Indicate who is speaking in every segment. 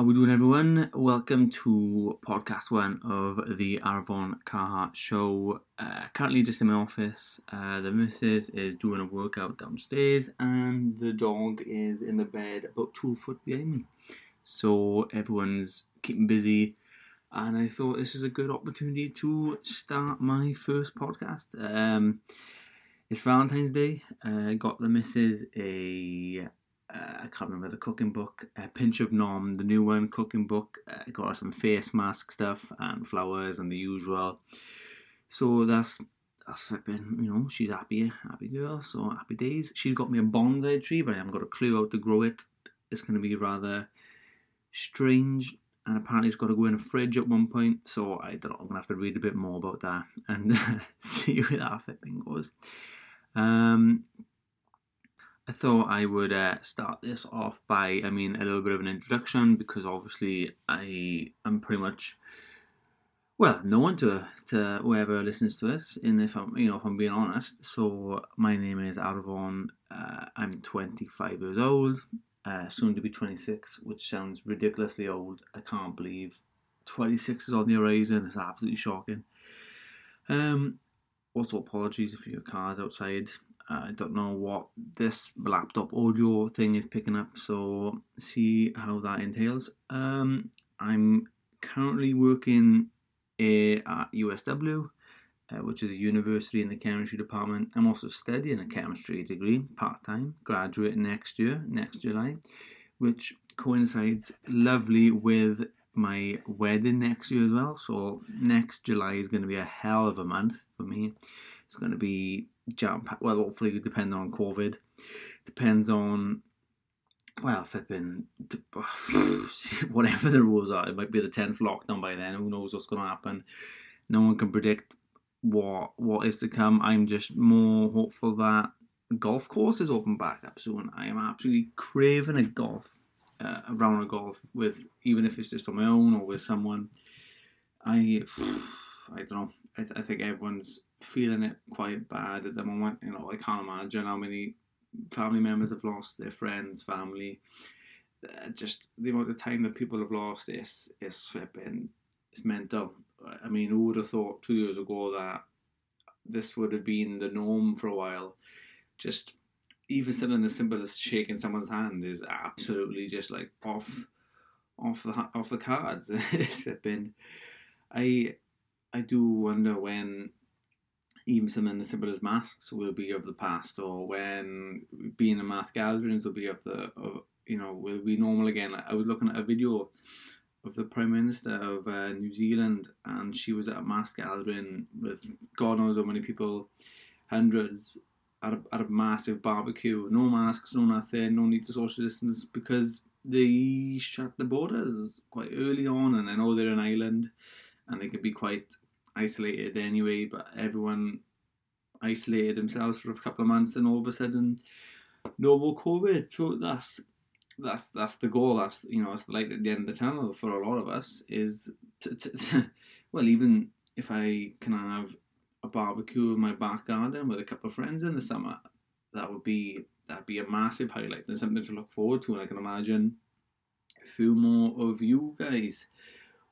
Speaker 1: How we doing, everyone? Welcome to podcast one of the Arfon Carhart Show. Uh, currently, just in my office. Uh, the missus is doing a workout downstairs, and the dog is in the bed about two foot behind me. So everyone's keeping busy, and I thought this is a good opportunity to start my first podcast. Um, it's Valentine's Day. I uh, got the missus a uh, I can't remember the cooking book, uh, Pinch of Nom, the new one cooking book. Uh, got some face mask stuff and flowers and the usual. So that's that's you know she's happy, happy girl. So happy days. She's got me a bonsai tree, but I haven't got a clue how to grow it. It's going to be rather strange. And apparently, it's got to go in a fridge at one point. So I don't know. I'm gonna have to read a bit more about that and see where that flipping goes. Um, I thought I would uh, start this off by, I mean, a little bit of an introduction because obviously I am pretty much, well, known to to whoever listens to this. And if I'm, you know, if I'm being honest, so my name is Arfon. Uh, I'm 25 years old, uh, soon to be 26, which sounds ridiculously old. I can't believe 26 is on the horizon. It's absolutely shocking. Um, also, apologies if your car's outside. I don't know what this laptop audio thing is picking up, so see how that entails. Um, I'm currently working uh, at USW, uh, which is a university in the chemistry department. I'm also studying a chemistry degree part time, graduate next year, next July, which coincides lovely with my wedding next year as well. So next July is going to be a hell of a month for me. It's going to be jam well hopefully depending on covid. Depends on well flipping whatever the rules are it might be the 10th lockdown by then who knows what's going to happen. No one can predict what what is to come. I'm just more hopeful that golf course is open back up soon. I am absolutely craving a golf uh, a round of golf with even if it's just on my own or with someone. I i don't know I, th- I think everyone's feeling it quite bad at the moment. You know, I can't imagine how many family members have lost their friends, family. Uh, just the amount of time that people have lost is is flipping. It's mental. I mean, who would have thought two years ago that this would have been the norm for a while? Just even something as simple as shaking someone's hand is absolutely just like off, off the off the cards. it's been, I, I do wonder when even something as simple as masks will be of the past, or when being in mass gatherings will be of the, of, you know, will be normal again. I was looking at a video of the Prime Minister of uh, New Zealand, and she was at a mass gathering with God knows how many people, hundreds, at a, at a massive barbecue. No masks, no nothing, no need to social distance because they shut the borders quite early on, and I know they're an island, and they could be quite isolated anyway, but everyone isolated themselves for a couple of months, and all of a sudden, no more COVID. So that's that's that's the goal. That's you know, it's the light at the end of the tunnel for a lot of us. Is to, to well, even if I can have a barbecue in my back garden with a couple of friends in the summer, that would be that'd be a massive highlight and something to look forward to. And I can imagine a few more of you guys,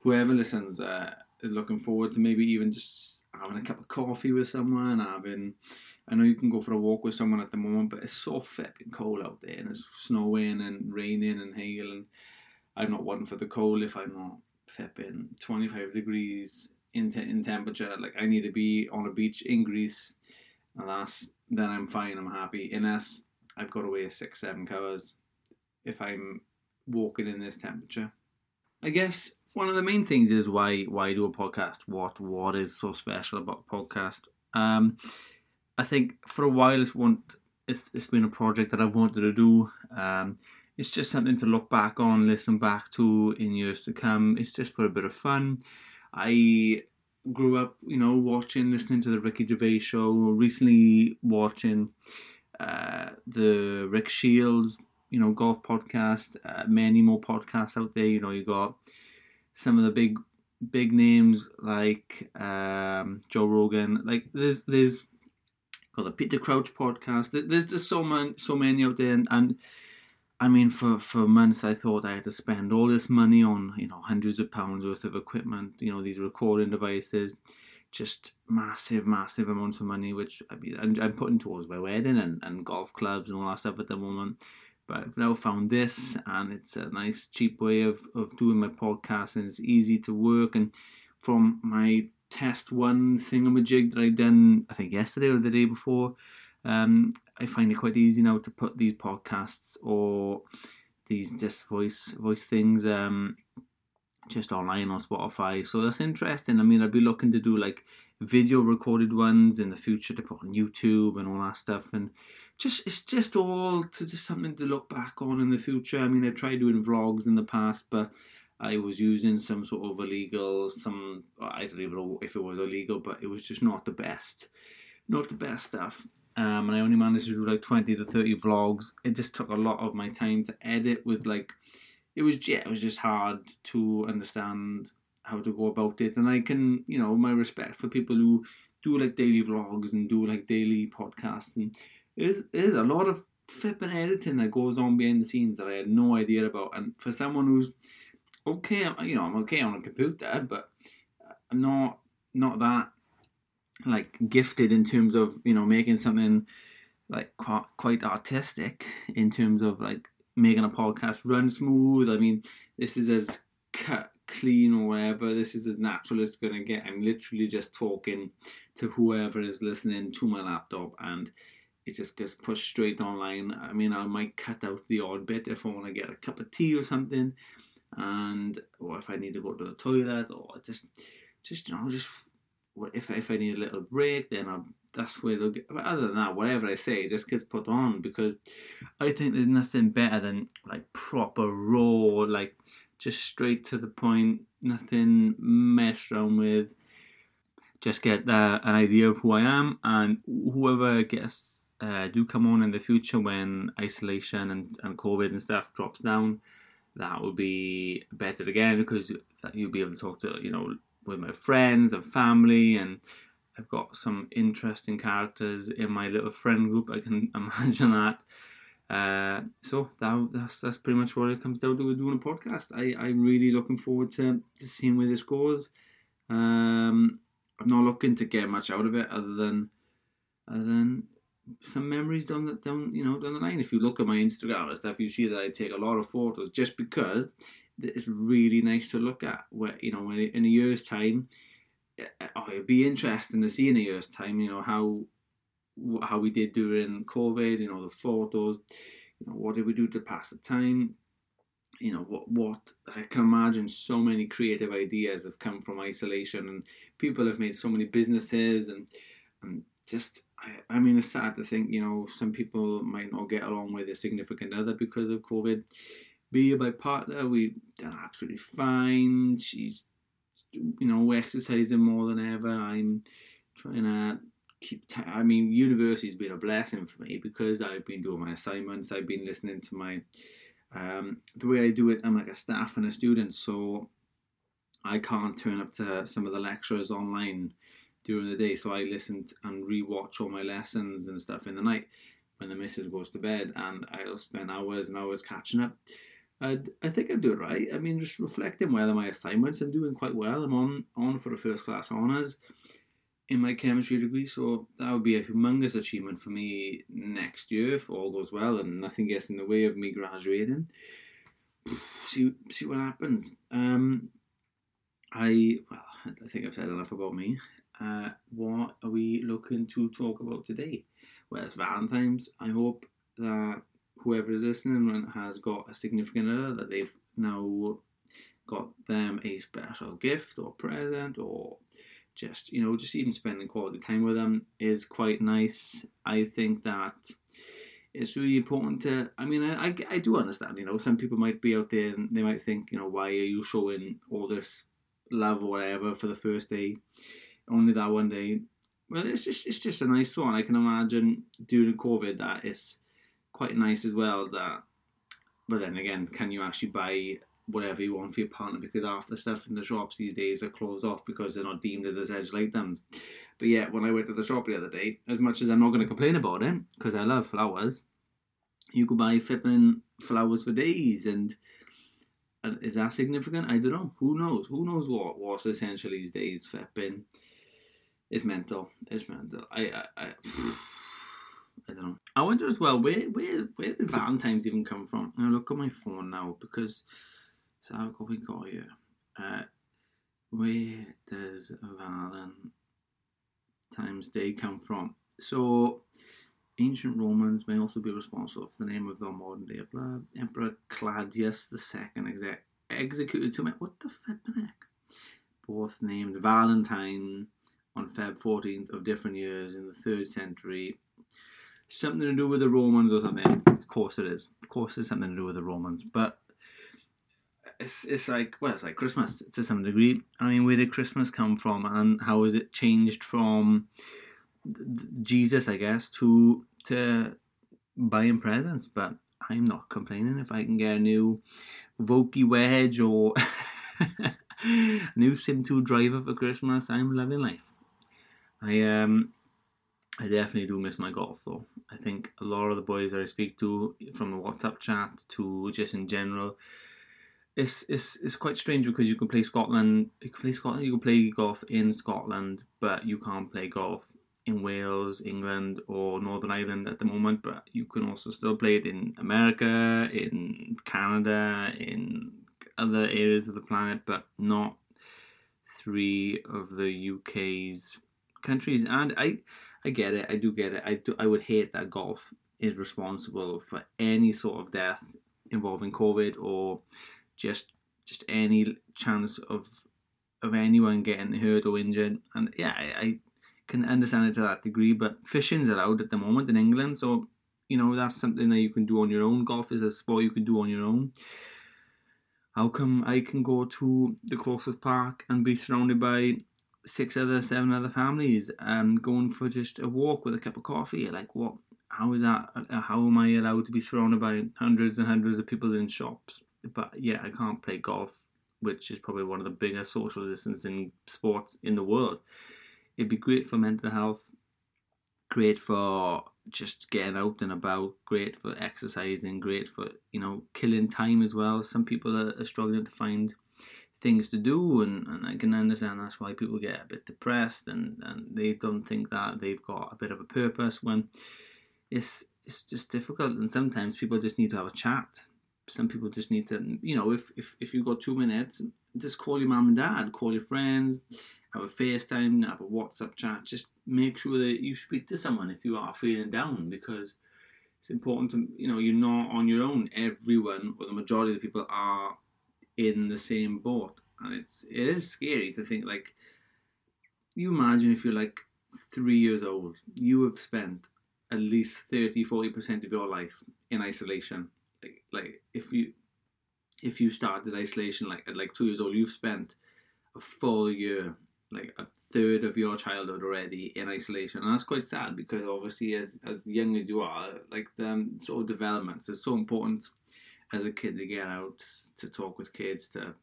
Speaker 1: whoever listens. Uh, is looking forward to maybe even just having a cup of coffee with someone, having I know you can go for a walk with someone at the moment, but it's so flipping cold out there and it's snowing and raining and hail and I'm not one for the cold if I'm not flipping 25 degrees in, te- in temperature. Like I need to be on a beach in Greece and that's then I'm fine, I'm happy. Unless I've got wear six, seven covers if I'm walking in this temperature. I guess one of the main things is why why do a podcast? What what is so special about a podcast? Um, I think for a while it's it's it's been a project that I've wanted to do. Um, it's just something to look back on, listen back to in years to come. It's just for a bit of fun. I grew up, you know, watching, listening to the Ricky Gervais show. Recently, watching uh, the Rick Shields, you know, golf podcast. Uh, many more podcasts out there. You know, you got some of the big big names like um, Joe Rogan. Like there's there's got the Peter Crouch podcast. There's just so many so many out there, and, and I mean, for, for months, I thought I had to spend all this money on, you know, hundreds of pounds worth of equipment, you know, these recording devices, just massive, massive amounts of money, which I mean, I'm, I'm putting towards my wedding and, and golf clubs and all that stuff at the moment. But I've now found this, and it's a nice, cheap way of, of doing my podcast, and it's easy to work. And from my test one thingamajig that I done, I think yesterday or the day before, um, I find it quite easy now to put these podcasts or these just voice voice things um, just online on Spotify. So that's interesting. I mean, I'd be looking to do like video recorded ones in the future to put on YouTube and all that stuff. And just it's just all to just something to look back on in the future. I mean, I tried doing vlogs in the past, but I was using some sort of illegal, some I don't even know if it was illegal, but it was just not the best, not the best stuff. Um, and I only managed to do like twenty to thirty vlogs. It just took a lot of my time to edit. With like, it was yeah, it was just hard to understand how to go about it. And I can, you know, my respect for people who do like daily vlogs and do like daily podcasts. And there's there's a lot of flipping editing that goes on behind the scenes that I had no idea about. And for someone who's okay, you know, I'm okay on a computer, but I'm not not that like gifted in terms of you know making something like quite quite artistic in terms of like making a podcast run smooth. I mean, this is as cut clean or whatever. This is as natural as it's gonna get. I'm literally just talking to whoever is listening to my laptop and it just gets pushed straight online. I mean, I might cut out the odd bit if I want to get a cup of tea or something, and or if I need to go to the toilet or just, just you know, just if if I need a little break, then I'll, that's where they'll get. But other than that, whatever I say just gets put on because I think there's nothing better than like proper raw, like just straight to the point, nothing messed around with. Just get uh, an idea of who I am, and whoever gets uh, do come on in the future when isolation and, and COVID and stuff drops down, that will be better again because you'll be able to talk to you know with my friends and family and I've got some interesting characters in my little friend group. I can imagine that. Uh, so that, that's that's pretty much what it comes down to with doing a podcast. I, I'm really looking forward to, to seeing where this goes. Um, I'm not looking to get much out of it other than other than some memories down the down you know down the line. If you look at my Instagram and stuff, you see that I take a lot of photos just because it's really nice to look at. Where you know, in a year's time, oh, it'd be interesting to see in a year's time, you know, how how we did during COVID. You know, the photos. You know, what did we do to pass the time? You know, what what I can imagine so many creative ideas have come from isolation, and people have made so many businesses and and just I, I mean it's sad to think you know some people might not get along with a significant other because of COVID be my partner. We've done absolutely fine. She's, you know, exercising more than ever. I'm trying to keep. T- I I mean, university's been a blessing for me because I've been doing my assignments. I've been listening to my. Um, the way I do it, I'm like a staff and a student, so I can't turn up to some of the lectures online during the day. So I listen and rewatch all my lessons and stuff in the night when the missus goes to bed, and I'll spend hours and hours catching up. I, I think I'm doing right. I mean, just reflecting well on my assignments, I'm doing quite well. I'm on on for a first class honours in my chemistry degree, so that would be a humongous achievement for me next year if all goes well and nothing gets in the way of me graduating. See see what happens. Um, I well, I think I've said enough about me. Uh, what are we looking to talk about today? Well, it's Valentine's. I hope that whoever is listening has got a significant other that they've now got them a special gift or present or just you know just even spending quality time with them is quite nice i think that it's really important to i mean I, I do understand you know some people might be out there and they might think you know why are you showing all this love or whatever for the first day only that one day well it's just it's just a nice one i can imagine during covid that it's quite nice as well that but then again can you actually buy whatever you want for your partner because half the stuff in the shops these days are closed off because they're not deemed as essential items but yeah when i went to the shop the other day as much as i'm not going to complain about it because i love flowers you could buy flipping flowers for days and. Is that significant? I don't know. Who knows? Who knows what what's essential these days? Flipping, it's mental. It's mental. I, I, I, I don't know. I wonder as well where where where did Valentine's even come from? I look at my phone now because so what we got here. Uh, where does Valentine's Day come from? So ancient Romans may also be responsible for the name of the modern day emperor, Emperor Claudius II, exe- executed to what the flipping heck? Both named Valentine on Feb 14th of different years in the third century. Something to do with the Romans or something. Of course it is. Of course it's something to do with the Romans. But it's it's like well, it's like Christmas to some degree. I mean, where did Christmas come from, and how has it changed from Jesus, I guess, to to buying presents? But I'm not complaining if I can get a new Vokey wedge or new SIM2 driver for Christmas. I'm loving life. I um I definitely do miss my golf though. I think a lot of the boys that I speak to from the WhatsApp chat to just in general it's it's it's quite strange because you can play Scotland, you can play Scotland, you can play golf in Scotland, but you can't play golf in Wales, England, or Northern Ireland at the moment. But you can also still play it in America, in Canada, in other areas of the planet, but not three of the UK's countries. And I, I get it. I do get it. I do. I would hate that golf is responsible for any sort of death involving COVID or just just any chance of of anyone getting hurt or injured. And yeah, I, I can understand it to that degree. But fishing's allowed at the moment in England, so you know that's something that you can do on your own. Golf is a sport you can do on your own. How come I can go to the closest park and be surrounded by six other, seven other families, um, going for just a walk with a cup of coffee? Like what? How is that? How am I allowed to be surrounded by hundreds and hundreds of people in shops? but yeah, I can't play golf, which is probably one of the biggest social distancing sports in the world. It'd be great for mental health, great for just getting out and about, great for exercising, great for you know killing time as well. Some people are, are struggling to find things to do and, and I can understand that's why people get a bit depressed and, and they don't think that they've got a bit of a purpose when it's it's just difficult and sometimes people just need to have a chat some people just need to, you know, if if if you've got two minutes, just call your mum and dad, call your friends, have a FaceTime, have a WhatsApp chat. Just make sure that you speak to someone if you are feeling down because it's important to, you know, you're not on your own. Everyone or the majority of the people are in the same boat, and it's it is scary to think like. You imagine if you're like three years old, you have spent at least 30 40% of your life in isolation like, like if you if you started isolation like at like two years old, you've spent a full year, like a third of your childhood already in isolation, and that's quite sad because obviously as as young as you are, like the um, sort of developments is so important as a kid to get out to talk with kids to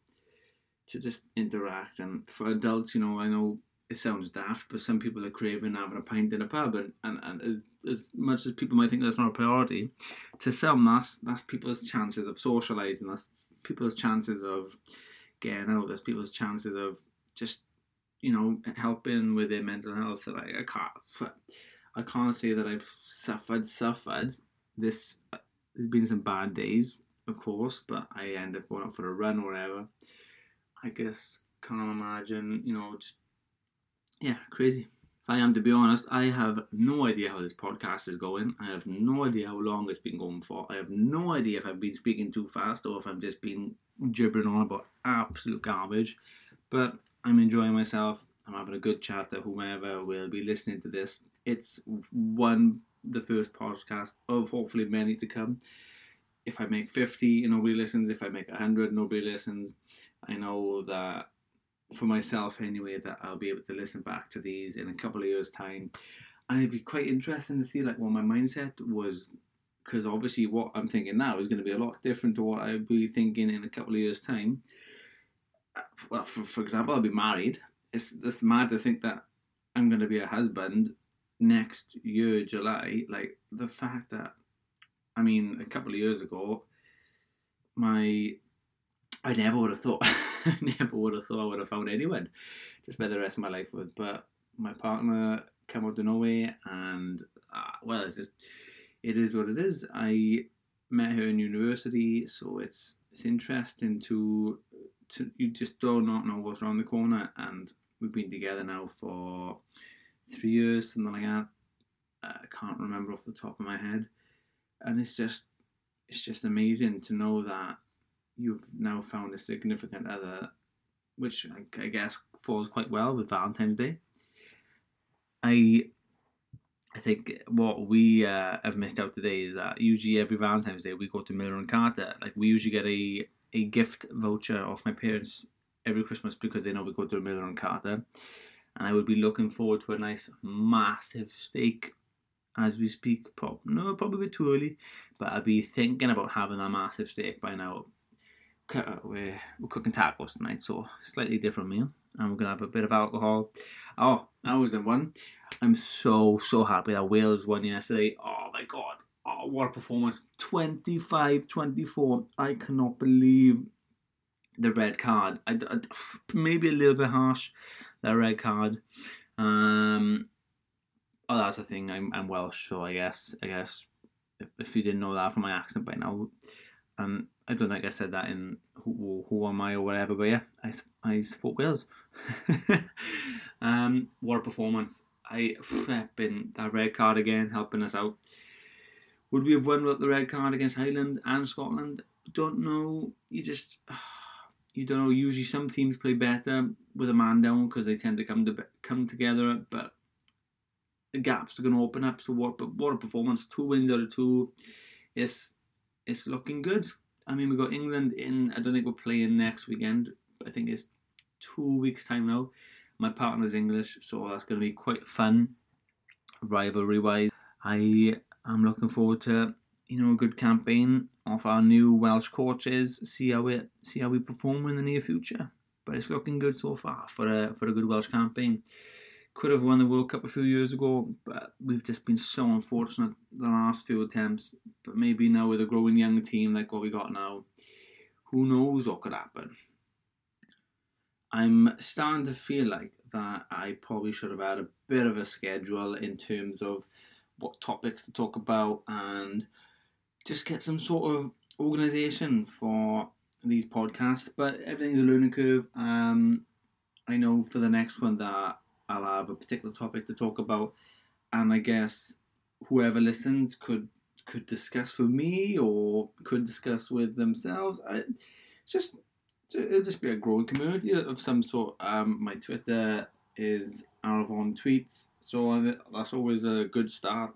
Speaker 1: to just interact and for adults you know i know it sounds daft, but some people are craving having a pint in a pub, and, and, and as, as much as people might think that's not a priority, to some that's that's people's chances of socialising, that's people's chances of getting out, that's people's chances of just you know helping with their mental health. Like I can't, I can't say that I've suffered suffered. This uh, there's been some bad days, of course, but I end up going out for a run or whatever. I guess can't imagine, you know, just yeah, crazy. I am to be honest, I have no idea how this podcast is going. I have no idea how long it's been going for. I have no idea if I've been speaking too fast or if I've just been gibbering on about absolute garbage. But I'm enjoying myself. I'm having a good chat to whomever will be listening to this. It's one the first podcast of hopefully many to come. If I make 50, nobody listens. If I make 100, nobody listens. I know that for myself anyway that I'll be able to listen back to these in a couple of years' time, and it'd be quite interesting to see like what my mindset was, because obviously what I'm thinking now is going to be a lot different to what I'd be thinking in a couple of years' time. Well, for, for example, I'll be married. It's it's mad to think that I'm going to be a husband next year, July. Like the fact that, I mean, a couple of years ago, my I never would have thought I never would have thought I would have found anyone to spend the rest of my life with. But my partner came out of nowhere, and uh, well, it's just it is what it is. I met her in university, so it's it's interesting to to you just do not know what's around the corner, and we've been together now for three years, something like that. I can't remember off the top of my head, and it's just it's just amazing to know that you've now found a significant other, which I, guess falls quite well with Valentine's Day. I I think what we uh, have missed out today is that usually every Valentine's Day we go to Miller and Carter. Like we usually get a, a gift voucher off my parents every Christmas because they know we go to Miller and Carter. And I would be looking forward to a nice massive steak as we speak. Prob- no, probably too early, but I'd be thinking about having a massive steak by now. We're, we're cooking tacos tonight, so slightly different meal. And we're to have a bit of alcohol. Oh, that was in one. I'm so, so happy that Wales won yesterday. Oh my god. Oh, what a performance. 25 24. I cannot believe the red card. I, I, maybe a little bit harsh, that red card. Um, oh, that's the thing. I'm, I'm Welsh, so I guess I guess if, if you didn't know that from my accent by now, um, I don't think I said that in who, who am I or whatever, but yeah, I, I support Wales. um, what a performance! I been that red card again helping us out. Would we have won with the red card against Ireland and Scotland? Don't know. You just you don't know. Usually, some teams play better with a man down because they tend to come to come together, but gaps are going to open up. So what? A performance! Two wins out of two. It's it's looking good. I mean, we got England in. I don't think we're playing next weekend. I think it's two weeks time now. My partner's English, so that's going to be quite fun. Rivalry wise, I am looking forward to you know a good campaign of our new Welsh coaches. See how it see how we perform in the near future. But it's looking good so far for a for a good Welsh campaign. Could have won the World Cup a few years ago, but we've just been so unfortunate the last few attempts. But maybe now with a growing young team like what we got now, who knows what could happen. I'm starting to feel like that I probably should have had a bit of a schedule in terms of what topics to talk about and just get some sort of organization for these podcasts. But everything's a learning curve. Um, I know for the next one that I'll have a particular topic to talk about, and I guess whoever listens could could discuss for me or could discuss with themselves. I, just it'll just be a growing community of some sort. Um, my Twitter is Aravon Tweets, so that's always a good start,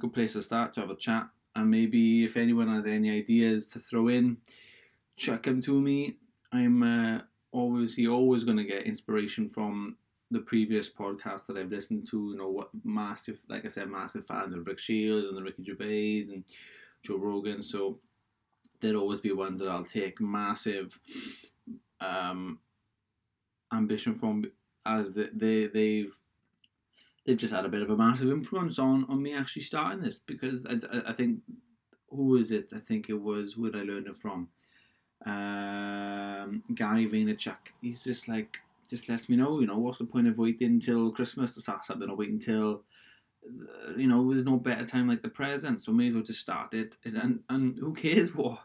Speaker 1: good place to start to have a chat. And maybe if anyone has any ideas to throw in, chuck them to me. I'm uh, obviously always going to get inspiration from the previous podcast that I've listened to. You know what massive, like I said, massive fans of Rick Shields and the Ricky Gervais and Joe Rogan. So there'll always be ones that I'll take massive um, ambition from as the, they they've they've just had a bit of a massive influence on on me actually starting this because I, I think who is it? I think it was where I learned it from. Um, Gary Vaynerchuk. He's just like just lets me know, you know, what's the point of waiting until Christmas to start something or waiting until uh, you know, there's no better time like the present, so may as well just start it. And and who cares what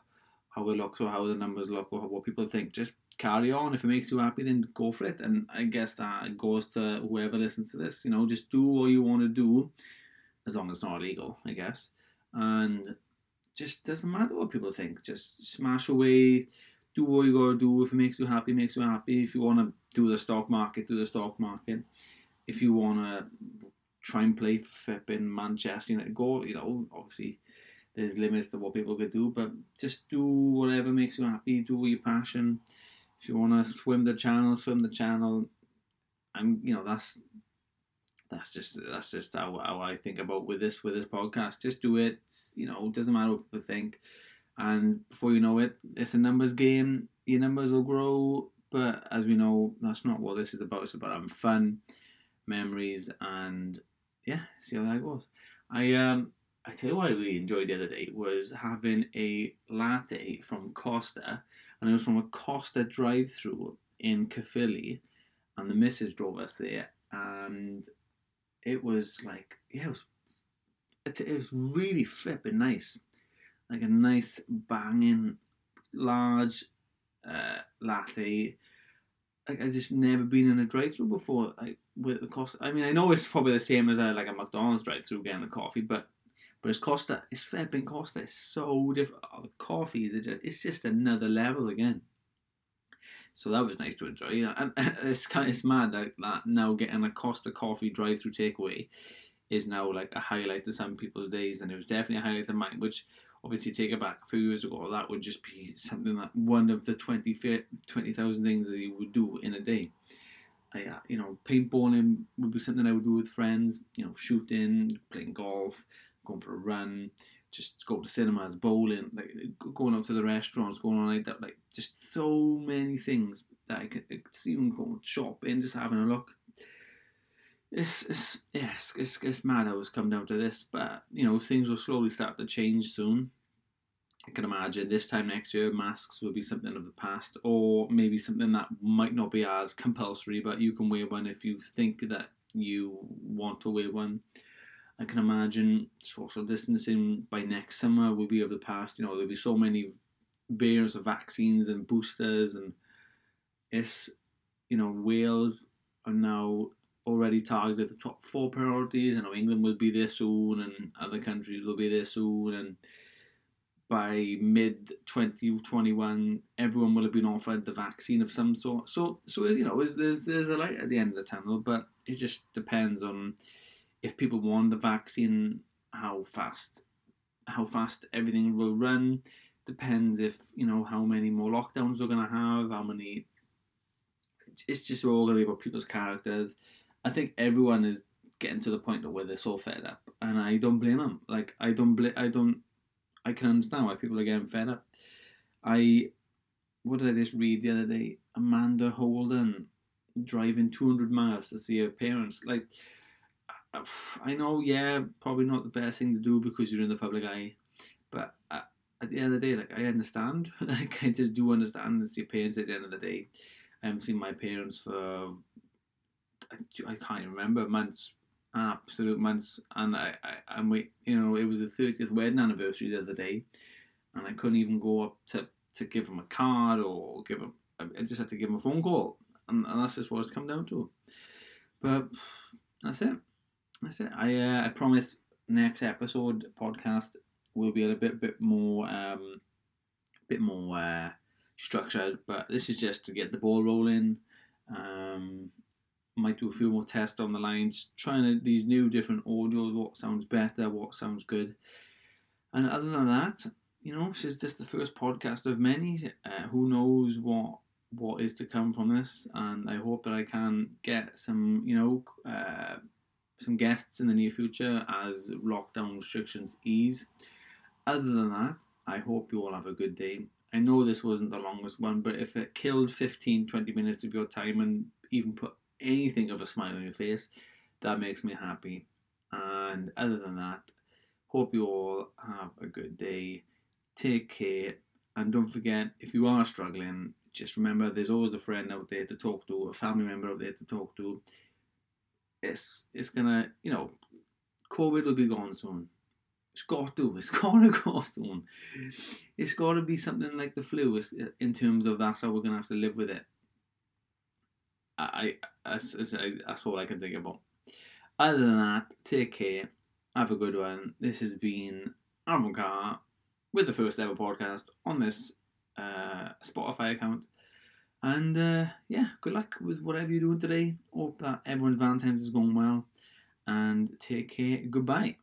Speaker 1: how it looks or how the numbers look or what people think. Just carry on. If it makes you happy, then go for it. And I guess that goes to whoever listens to this. You know, just do what you want to do, as long as it's not illegal, I guess. And just doesn't matter what people think. Just smash away. Do what you gotta do. If it makes you happy, makes you happy. If you wanna do the stock market, do the stock market. If you wanna try and play for in Manchester United, go. You know, obviously there's limits to what people could do, but just do whatever makes you happy. Do your passion. If you want to swim the channel, swim the channel. I'm, you know, that's that's just that's just how, how I think about with this with this podcast. Just do it. You know, doesn't matter what people think. And before you know it, it's a numbers game. Your numbers will grow, but as we know, that's not what this is about. It's about having fun, memories, and yeah, see how that goes. I um I tell you what I really enjoyed the other day was having a latte from Costa, and it was from a Costa drive-through in Caerphilly, and the missus drove us there, and it was like yeah, it was it, it was really flipping nice, like a nice banging large uh, latte. Like I just never been in a drive-through before. Like with the cost, I mean, I know it's probably the same as a, like a McDonald's drive-through getting a coffee, but but it's Costa. It's flipping Costa. It's so different. Oh, the coffees, it's just, it's just another level again. So that was nice to enjoy. And it's kind of, it's mad that, that now getting a Costa coffee drive-through takeaway is now like a highlight of some people's days, and it was definitely a highlight of mine. Which obviously take it back a few years ago, that would just be something that one of the 20,000 20, things that you would do in a day. I, uh, you know, paintballing would be something I would do with friends. You know, shooting, playing golf, going for a run, just go to cinemas, bowling, like going out to the restaurants, going on like that, like just so many things that I could, even go shopping, just having a look. It's, it's yes, it's, it's mad how it's come down to this, but you know things will slowly start to change soon. I can imagine this time next year masks will be something of the past, or maybe something that might not be as compulsory, but you can wear one if you think that you want to wear one. I can imagine social distancing by next summer will be of the past. You know, there'll be so many variants of vaccines and boosters, and it's you know Wales are now already targeted the top four priorities. I know England will be there soon, and other countries will be there soon, and by mid 2021, everyone will have been offered the vaccine of some sort. So, so you know, is there's there's a light at the end of the tunnel, but it just depends on if people want the vaccine, how fast, how fast everything will run. Depends if you know how many more lockdowns we're gonna have, how many. It's just all gonna be about people's characters. I think everyone is getting to the point where they're so fed up, and I don't blame them. Like I don't blame. I don't. I can understand why people are getting fed up. I, what did I just read the other day? Amanda Holden driving 200 miles to see her parents. Like I know, yeah, probably not the best thing to do because you're in the public eye, but at, the end of the day, like I understand, like I just do understand it's your parents at the end of the day. I haven't seen my parents for I, can't even remember months, absolute months, and I, I I'm wait, you know, it was the thirtieth wedding anniversary the other day, and I couldn't even go up to to give him a card or give him I just had to give them a phone call, and, and that's just what it's come down to. But that's it. That's it. I uh, I promise next episode podcast will be a bit bit more um bit more uh, structured, but this is just to get the ball rolling. Um, might do a few more tests on the line, just trying these new different audios, what sounds better, what sounds good. And other than that, you know, this is just the first podcast of many. Uh, who knows what what is to come from this? And I hope that I can get some, you know, uh, some guests in the near future as lockdown restrictions ease. Other than that, I hope you all have a good day. I know this wasn't the longest one, but if it killed 15 20 minutes of your time and even put anything of a smile on your face, that makes me happy. And other than that, hope you all have a good day. Take care. And don't forget, if you are struggling, just remember there's always a friend out there to talk to, a family member out there to talk to it's it's gonna you know COVID will be gone soon. It's got to. It's gotta go soon. It's got to be something like the flu uh, in terms of that's how we're gonna have to live with it. I, I that's, that's all I can think about. Other than that, take care. Have a good one. This has been Aaron with the first ever podcast on this uh, Spotify account. And uh, yeah, good luck with whatever you're doing today. Hope that everyone's Valentine's is going well. And take care. Goodbye.